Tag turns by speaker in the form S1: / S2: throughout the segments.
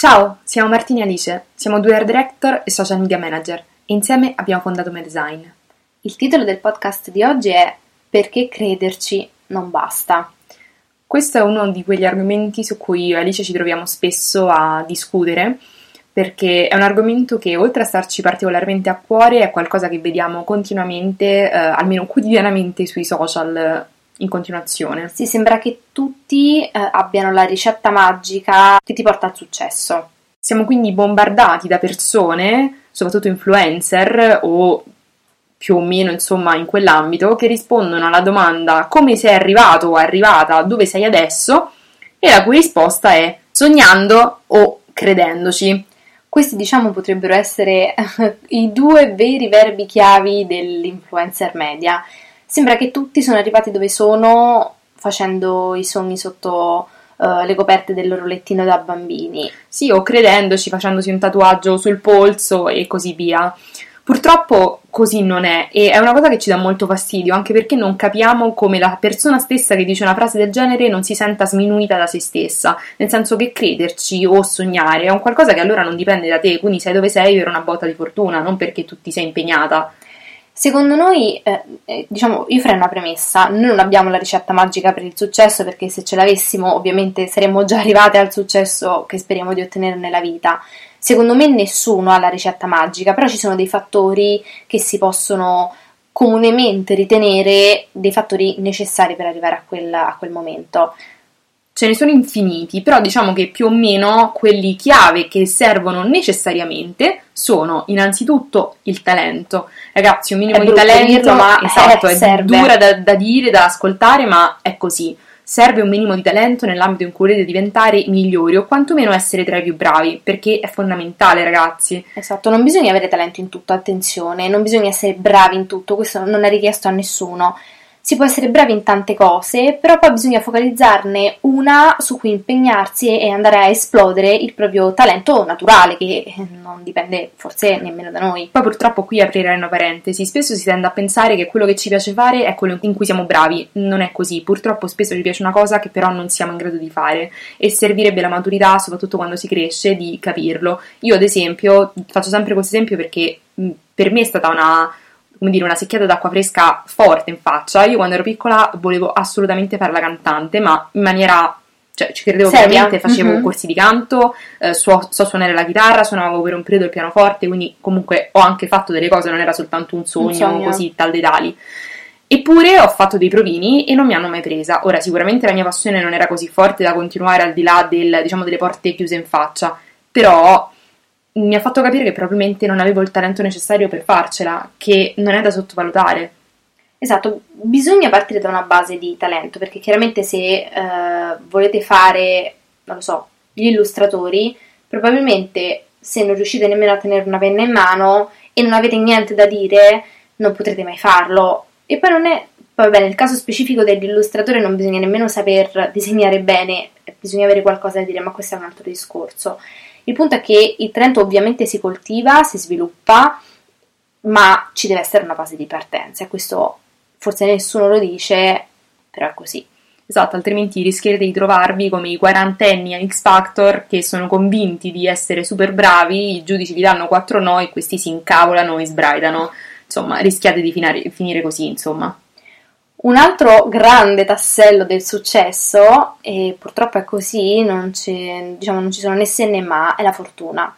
S1: Ciao, siamo Martini e Alice, siamo due art director e social media manager e insieme abbiamo fondato Medesign.
S2: Il titolo del podcast di oggi è Perché crederci non basta.
S1: Questo è uno di quegli argomenti su cui io e Alice ci troviamo spesso a discutere perché è un argomento che oltre a starci particolarmente a cuore è qualcosa che vediamo continuamente, eh, almeno quotidianamente sui social in continuazione.
S2: Sì, sembra che tutti eh, abbiano la ricetta magica che ti porta al successo.
S1: Siamo quindi bombardati da persone, soprattutto influencer o più o meno insomma in quell'ambito, che rispondono alla domanda come sei arrivato o arrivata, dove sei adesso, e la cui risposta è sognando o credendoci.
S2: Questi diciamo potrebbero essere i due veri verbi chiavi dell'influencer media sembra che tutti sono arrivati dove sono facendo i sogni sotto uh, le coperte del loro lettino da bambini.
S1: Sì, o credendoci, facendosi un tatuaggio sul polso e così via. Purtroppo così non è e è una cosa che ci dà molto fastidio, anche perché non capiamo come la persona stessa che dice una frase del genere non si senta sminuita da se stessa, nel senso che crederci o sognare è un qualcosa che allora non dipende da te, quindi sei dove sei per una botta di fortuna, non perché tu ti sei impegnata.
S2: Secondo noi, eh, eh, diciamo, io farei una premessa, noi non abbiamo la ricetta magica per il successo perché se ce l'avessimo ovviamente saremmo già arrivate al successo che speriamo di ottenere nella vita. Secondo me nessuno ha la ricetta magica, però ci sono dei fattori che si possono comunemente ritenere dei fattori necessari per arrivare a quel, a quel momento
S1: ce ne sono infiniti, però diciamo che più o meno quelli chiave che servono necessariamente sono innanzitutto il talento. Ragazzi, un minimo di talento,
S2: ma
S1: esatto,
S2: è,
S1: è dura da, da dire, da ascoltare, ma è così. Serve un minimo di talento nell'ambito in cui volete diventare migliori o quantomeno essere tra i più bravi, perché è fondamentale, ragazzi.
S2: Esatto, non bisogna avere talento in tutto, attenzione, non bisogna essere bravi in tutto, questo non è richiesto a nessuno si può essere bravi in tante cose, però poi bisogna focalizzarne una su cui impegnarsi e andare a esplodere il proprio talento naturale, che non dipende forse nemmeno da noi.
S1: Poi purtroppo qui aprirei una parentesi, spesso si tende a pensare che quello che ci piace fare è quello in cui siamo bravi, non è così, purtroppo spesso ci piace una cosa che però non siamo in grado di fare e servirebbe la maturità, soprattutto quando si cresce, di capirlo. Io ad esempio, faccio sempre questo esempio perché per me è stata una come dire, una secchiata d'acqua fresca forte in faccia. Io quando ero piccola volevo assolutamente fare la cantante, ma in maniera cioè ci credevo Seria? veramente, facevo mm-hmm. corsi di canto, eh, so, so, suonare la chitarra, suonavo per un periodo il pianoforte, quindi comunque ho anche fatto delle cose, non era soltanto un sogno, un sogno. così tal dei tali. Eppure ho fatto dei provini e non mi hanno mai presa. Ora, sicuramente la mia passione non era così forte da continuare al di là del, diciamo, delle porte chiuse in faccia, però mi ha fatto capire che probabilmente non avevo il talento necessario per farcela, che non è da sottovalutare.
S2: Esatto, bisogna partire da una base di talento, perché chiaramente se eh, volete fare, non lo so, gli illustratori, probabilmente se non riuscite nemmeno a tenere una penna in mano e non avete niente da dire, non potrete mai farlo. E poi non è, vabbè, nel caso specifico dell'illustratore non bisogna nemmeno saper disegnare bene, bisogna avere qualcosa da dire, ma questo è un altro discorso. Il punto è che il talento ovviamente si coltiva, si sviluppa, ma ci deve essere una base di partenza e questo forse nessuno lo dice, però è così.
S1: Esatto, altrimenti rischierete di trovarvi come i quarantenni a X Factor che sono convinti di essere super bravi, i giudici vi danno quattro no e questi si incavolano e sbraitano. Insomma, rischiate di finire, finire così, insomma.
S2: Un altro grande tassello del successo, e purtroppo è così, non ci, diciamo, non ci sono né se né ma, è la fortuna.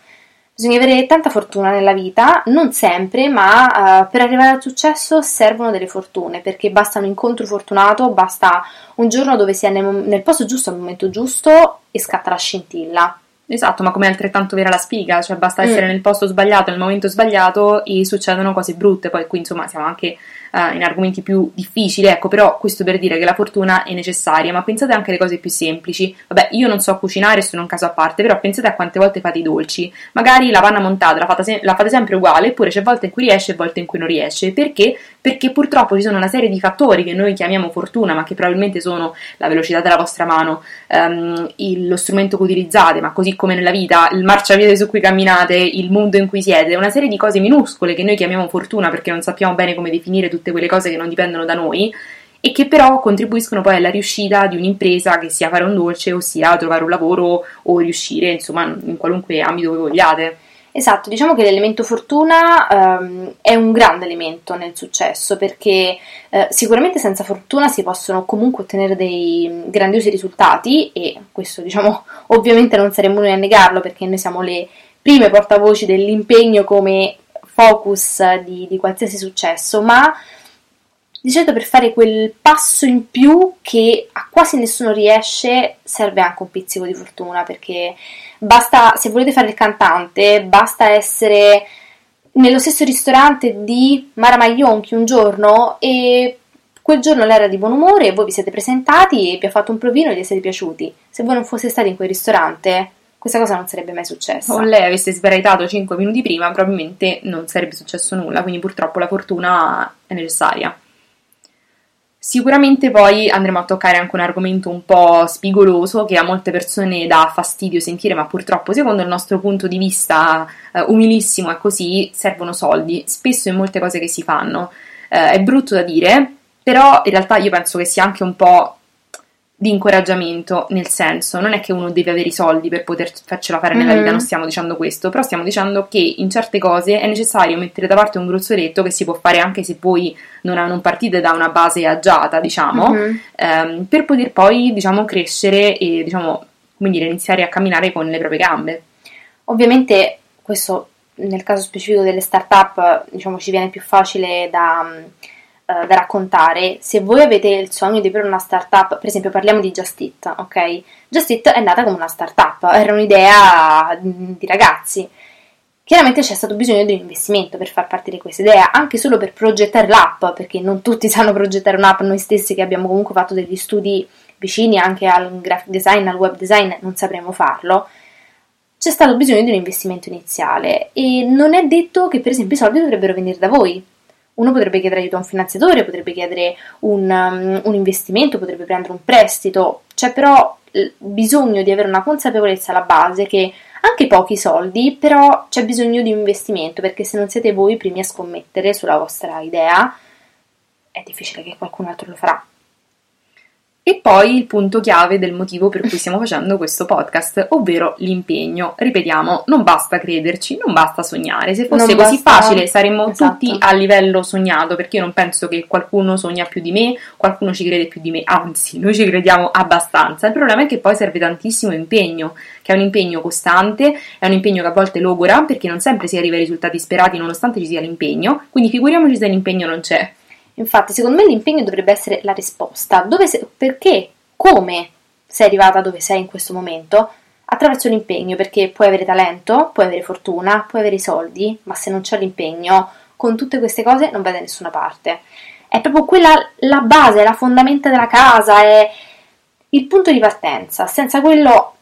S2: Bisogna avere tanta fortuna nella vita, non sempre, ma uh, per arrivare al successo servono delle fortune, perché basta un incontro fortunato, basta un giorno dove si è nel, nel posto giusto al momento giusto e scatta la scintilla.
S1: Esatto, ma come altrettanto vera la spiga, cioè basta essere mm. nel posto sbagliato, nel momento sbagliato e succedono cose brutte, poi qui insomma siamo anche uh, in argomenti più difficili, ecco, però questo per dire che la fortuna è necessaria, ma pensate anche alle cose più semplici. Vabbè, io non so cucinare, sono un caso a parte, però pensate a quante volte fate i dolci. Magari la panna montata la fate, se- la fate sempre uguale, eppure c'è volte in cui riesce e volte in cui non riesce. Perché? Perché purtroppo ci sono una serie di fattori che noi chiamiamo fortuna, ma che probabilmente sono la velocità della vostra mano, um, il, lo strumento che utilizzate, ma così come nella vita, il marciapiede su cui camminate, il mondo in cui siete, una serie di cose minuscole che noi chiamiamo fortuna perché non sappiamo bene come definire tutte quelle cose che non dipendono da noi e che però contribuiscono poi alla riuscita di un'impresa che sia fare un dolce o sia trovare un lavoro o riuscire insomma in qualunque ambito che vogliate.
S2: Esatto, diciamo che l'elemento fortuna ehm, è un grande elemento nel successo perché eh, sicuramente senza fortuna si possono comunque ottenere dei grandiosi risultati e questo diciamo ovviamente non saremmo noi a negarlo perché noi siamo le prime portavoci dell'impegno come focus di, di qualsiasi successo, ma di solito per fare quel passo in più che a quasi nessuno riesce serve anche un pizzico di fortuna perché basta, se volete fare il cantante, basta essere nello stesso ristorante di Mara Maglionchi un giorno e quel giorno lei era di buon umore e voi vi siete presentati e vi ha fatto un provino e gli siete piaciuti. Se voi non foste stati in quel ristorante, questa cosa non sarebbe mai successa.
S1: O lei avesse sbraitato 5 minuti prima, probabilmente non sarebbe successo nulla, quindi purtroppo la fortuna è necessaria. Sicuramente poi andremo a toccare anche un argomento un po' spigoloso che a molte persone dà fastidio sentire, ma purtroppo secondo il nostro punto di vista eh, umilissimo è così, servono soldi, spesso in molte cose che si fanno. Eh, è brutto da dire, però in realtà io penso che sia anche un po' di incoraggiamento, nel senso, non è che uno deve avere i soldi per poter farcela fare nella vita, mm. non stiamo dicendo questo, però stiamo dicendo che in certe cose è necessario mettere da parte un gruzzoletto che si può fare anche se poi non, non partite da una base agiata, diciamo, mm-hmm. ehm, per poter poi, diciamo, crescere e, diciamo, come dire, iniziare a camminare con le proprie gambe.
S2: Ovviamente questo nel caso specifico delle start-up, diciamo, ci viene più facile da eh, da raccontare, se voi avete il sogno di avere una startup, per esempio parliamo di Just It, ok? Just It è nata come una startup, era un'idea di ragazzi. Chiaramente c'è stato bisogno di un investimento per far partire questa idea, anche solo per progettare l'app, perché non tutti sanno progettare un'app, noi stessi che abbiamo comunque fatto degli studi vicini anche al graphic design, al web design, non sapremo farlo. C'è stato bisogno di un investimento iniziale e non è detto che per esempio i soldi dovrebbero venire da voi, uno potrebbe chiedere aiuto a un finanziatore, potrebbe chiedere un, um, un investimento, potrebbe prendere un prestito, c'è però bisogno di avere una consapevolezza alla base che anche pochi soldi, però c'è bisogno di un investimento perché se non siete voi i primi a scommettere sulla vostra idea, è difficile che qualcun altro lo farà.
S1: E poi il punto chiave del motivo per cui stiamo facendo questo podcast, ovvero l'impegno. Ripetiamo, non basta crederci, non basta sognare. Se fosse non così basta... facile saremmo esatto. tutti a livello sognato, perché io non penso che qualcuno sogna più di me, qualcuno ci crede più di me, anzi, noi ci crediamo abbastanza. Il problema è che poi serve tantissimo impegno, che è un impegno costante, è un impegno che a volte logora, perché non sempre si arriva ai risultati sperati nonostante ci sia l'impegno, quindi figuriamoci se l'impegno non c'è.
S2: Infatti, secondo me l'impegno dovrebbe essere la risposta. Dove sei, perché? Come sei arrivata dove sei in questo momento? Attraverso l'impegno, perché puoi avere talento, puoi avere fortuna, puoi avere i soldi, ma se non c'è l'impegno, con tutte queste cose non vai da nessuna parte. È proprio quella la base, la fondamenta della casa, è il punto di partenza. Senza quello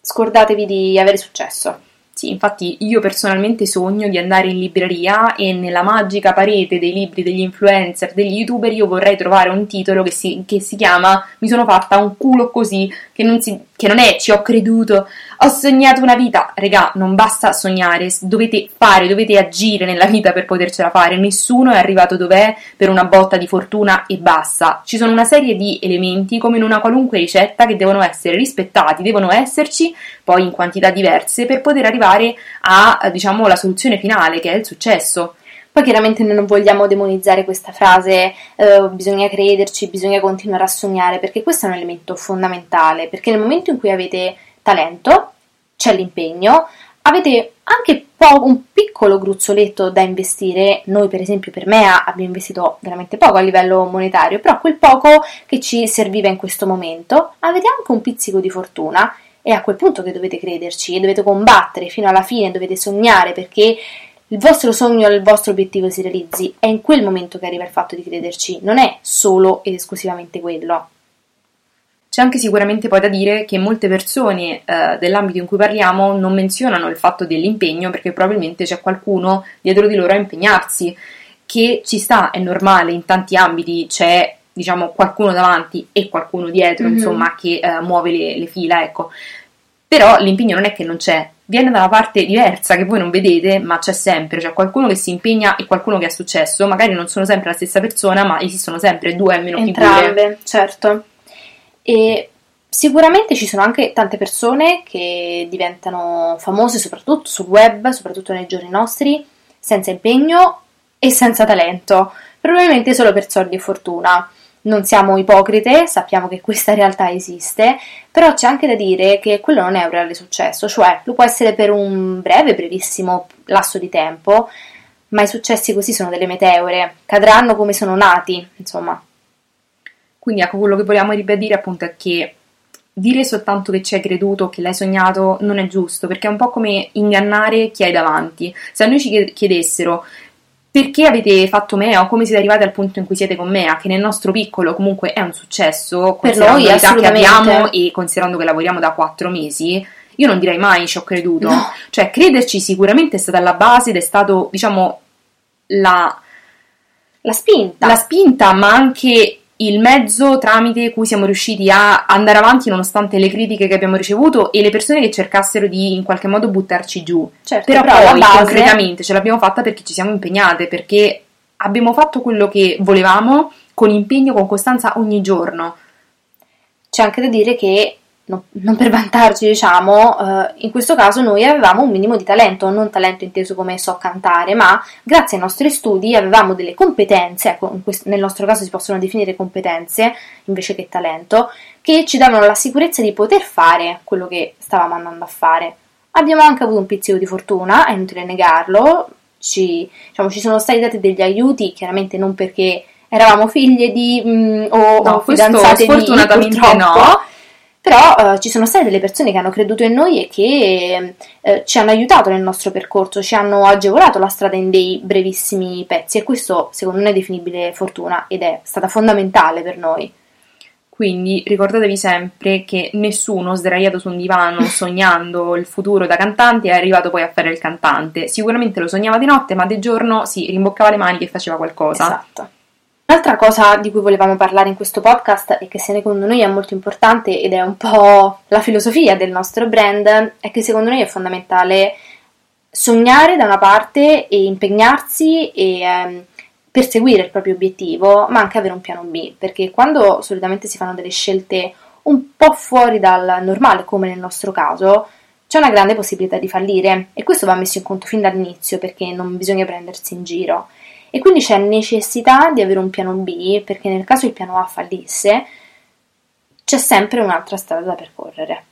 S2: scordatevi di avere successo.
S1: Sì, infatti io personalmente sogno di andare in libreria e nella magica parete dei libri degli influencer, degli youtuber, io vorrei trovare un titolo che si, che si chiama Mi sono fatta un culo così, che non, si, che non è ci ho creduto, ho sognato una vita. Regà, non basta sognare, dovete fare, dovete agire nella vita per potercela fare. Nessuno è arrivato dov'è per una botta di fortuna e basta. Ci sono una serie di elementi, come in una qualunque ricetta, che devono essere rispettati, devono esserci poi in quantità diverse per poter arrivare a, diciamo, la soluzione finale, che è il successo.
S2: Poi chiaramente noi non vogliamo demonizzare questa frase eh, bisogna crederci, bisogna continuare a sognare, perché questo è un elemento fondamentale, perché nel momento in cui avete talento, c'è l'impegno, avete anche po- un piccolo gruzzoletto da investire. Noi, per esempio, per me abbiamo investito veramente poco a livello monetario, però quel poco che ci serviva in questo momento, avete anche un pizzico di fortuna. È a quel punto che dovete crederci e dovete combattere fino alla fine, dovete sognare perché il vostro sogno e il vostro obiettivo si realizzi. È in quel momento che arriva il fatto di crederci, non è solo ed esclusivamente quello.
S1: C'è anche sicuramente poi da dire che molte persone eh, dell'ambito in cui parliamo non menzionano il fatto dell'impegno perché probabilmente c'è qualcuno dietro di loro a impegnarsi, che ci sta, è normale, in tanti ambiti c'è diciamo qualcuno davanti e qualcuno dietro, mm-hmm. insomma, che eh, muove le, le fila, ecco Però l'impegno non è che non c'è, viene da una parte diversa che voi non vedete, ma c'è sempre, c'è qualcuno che si impegna e qualcuno che ha successo, magari non sono sempre la stessa persona, ma esistono sempre due almeno
S2: Entrambe,
S1: figure.
S2: certo. E sicuramente ci sono anche tante persone che diventano famose soprattutto sul web, soprattutto nei giorni nostri, senza impegno e senza talento, probabilmente solo per soldi e fortuna. Non siamo ipocrite, sappiamo che questa realtà esiste, però c'è anche da dire che quello non è un reale successo, cioè lo può essere per un breve, brevissimo lasso di tempo, ma i successi così sono delle meteore, cadranno come sono nati, insomma.
S1: Quindi ecco, quello che vogliamo ribadire appunto è che dire soltanto che ci hai creduto, che l'hai sognato, non è giusto, perché è un po' come ingannare chi hai davanti. Se a noi ci chiedessero perché avete fatto Mea o come siete arrivati al punto in cui siete con Mea, che nel nostro piccolo comunque è un successo,
S2: Per noi,
S1: l'età che abbiamo e considerando che lavoriamo da quattro mesi, io non direi mai ci ho creduto.
S2: No.
S1: Cioè, crederci sicuramente è stata la base ed è stato, diciamo, la,
S2: La spinta.
S1: la spinta, ma anche il mezzo tramite cui siamo riusciti a andare avanti nonostante le critiche che abbiamo ricevuto e le persone che cercassero di in qualche modo buttarci giù.
S2: certo,
S1: Però,
S2: però
S1: poi
S2: base
S1: concretamente ce l'abbiamo fatta perché ci siamo impegnate, perché abbiamo fatto quello che volevamo con impegno, con costanza ogni giorno.
S2: c'è anche da dire che no- non per vantarci, diciamo, eh, in questo caso noi avevamo un minimo di talento, non talento inteso come so cantare, ma grazie ai nostri studi avevamo delle competenze, ecco, in quest- nel nostro caso si possono definire competenze invece che talento, che ci davano la sicurezza di poter fare quello che stavamo andando a fare. Abbiamo anche avuto un pizzico di fortuna, è inutile negarlo, ci, diciamo, ci sono stati dati degli aiuti, chiaramente non perché eravamo figlie di mm, o,
S1: No,
S2: o
S1: questo
S2: fidanzate di purtroppo,
S1: no.
S2: Però eh, ci sono state delle persone che hanno creduto in noi e che eh, ci hanno aiutato nel nostro percorso, ci hanno agevolato la strada in dei brevissimi pezzi e questo secondo me è definibile fortuna ed è stata fondamentale per noi.
S1: Quindi ricordatevi sempre che nessuno sdraiato su un divano sognando il futuro da cantante è arrivato poi a fare il cantante. Sicuramente lo sognava di notte, ma di giorno si rimboccava le maniche e faceva qualcosa.
S2: Esatto. Un'altra cosa di cui volevamo parlare in questo podcast e che secondo noi è molto importante ed è un po' la filosofia del nostro brand è che secondo noi è fondamentale sognare da una parte e impegnarsi e ehm, perseguire il proprio obiettivo, ma anche avere un piano B, perché quando solitamente si fanno delle scelte un po' fuori dal normale, come nel nostro caso, c'è una grande possibilità di fallire e questo va messo in conto fin dall'inizio perché non bisogna prendersi in giro. E quindi c'è necessità di avere un piano B perché nel caso il piano A fallisse c'è sempre un'altra strada da percorrere.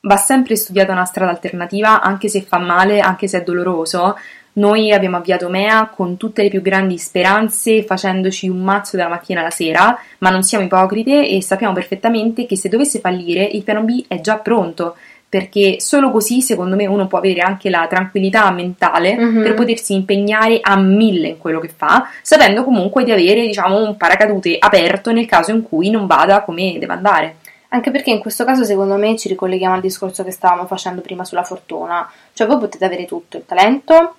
S1: Va sempre studiata una strada alternativa, anche se fa male, anche se è doloroso. Noi abbiamo avviato Mea con tutte le più grandi speranze, facendoci un mazzo dalla mattina alla sera, ma non siamo ipocrite e sappiamo perfettamente che se dovesse fallire il piano B è già pronto, perché solo così, secondo me, uno può avere anche la tranquillità mentale
S2: Mhm.
S1: per potersi impegnare a mille in quello che fa, sapendo comunque di avere, diciamo, un paracadute aperto nel caso in cui non vada come deve andare.
S2: Anche perché in questo caso secondo me ci ricolleghiamo al discorso che stavamo facendo prima sulla fortuna, cioè voi potete avere tutto, il talento,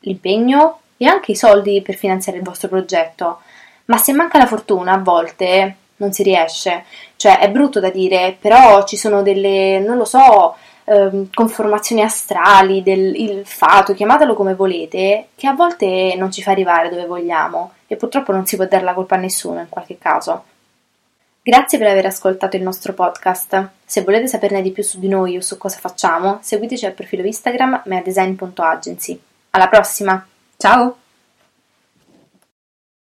S2: l'impegno e anche i soldi per finanziare il vostro progetto, ma se manca la fortuna a volte non si riesce, cioè è brutto da dire, però ci sono delle, non lo so, ehm, conformazioni astrali, del il fato, chiamatelo come volete, che a volte non ci fa arrivare dove vogliamo e purtroppo non si può dare la colpa a nessuno in qualche caso. Grazie per aver ascoltato il nostro podcast. Se volete saperne di più su di noi o su cosa facciamo, seguiteci al profilo Instagram meadesign.agency. Alla prossima!
S1: Ciao!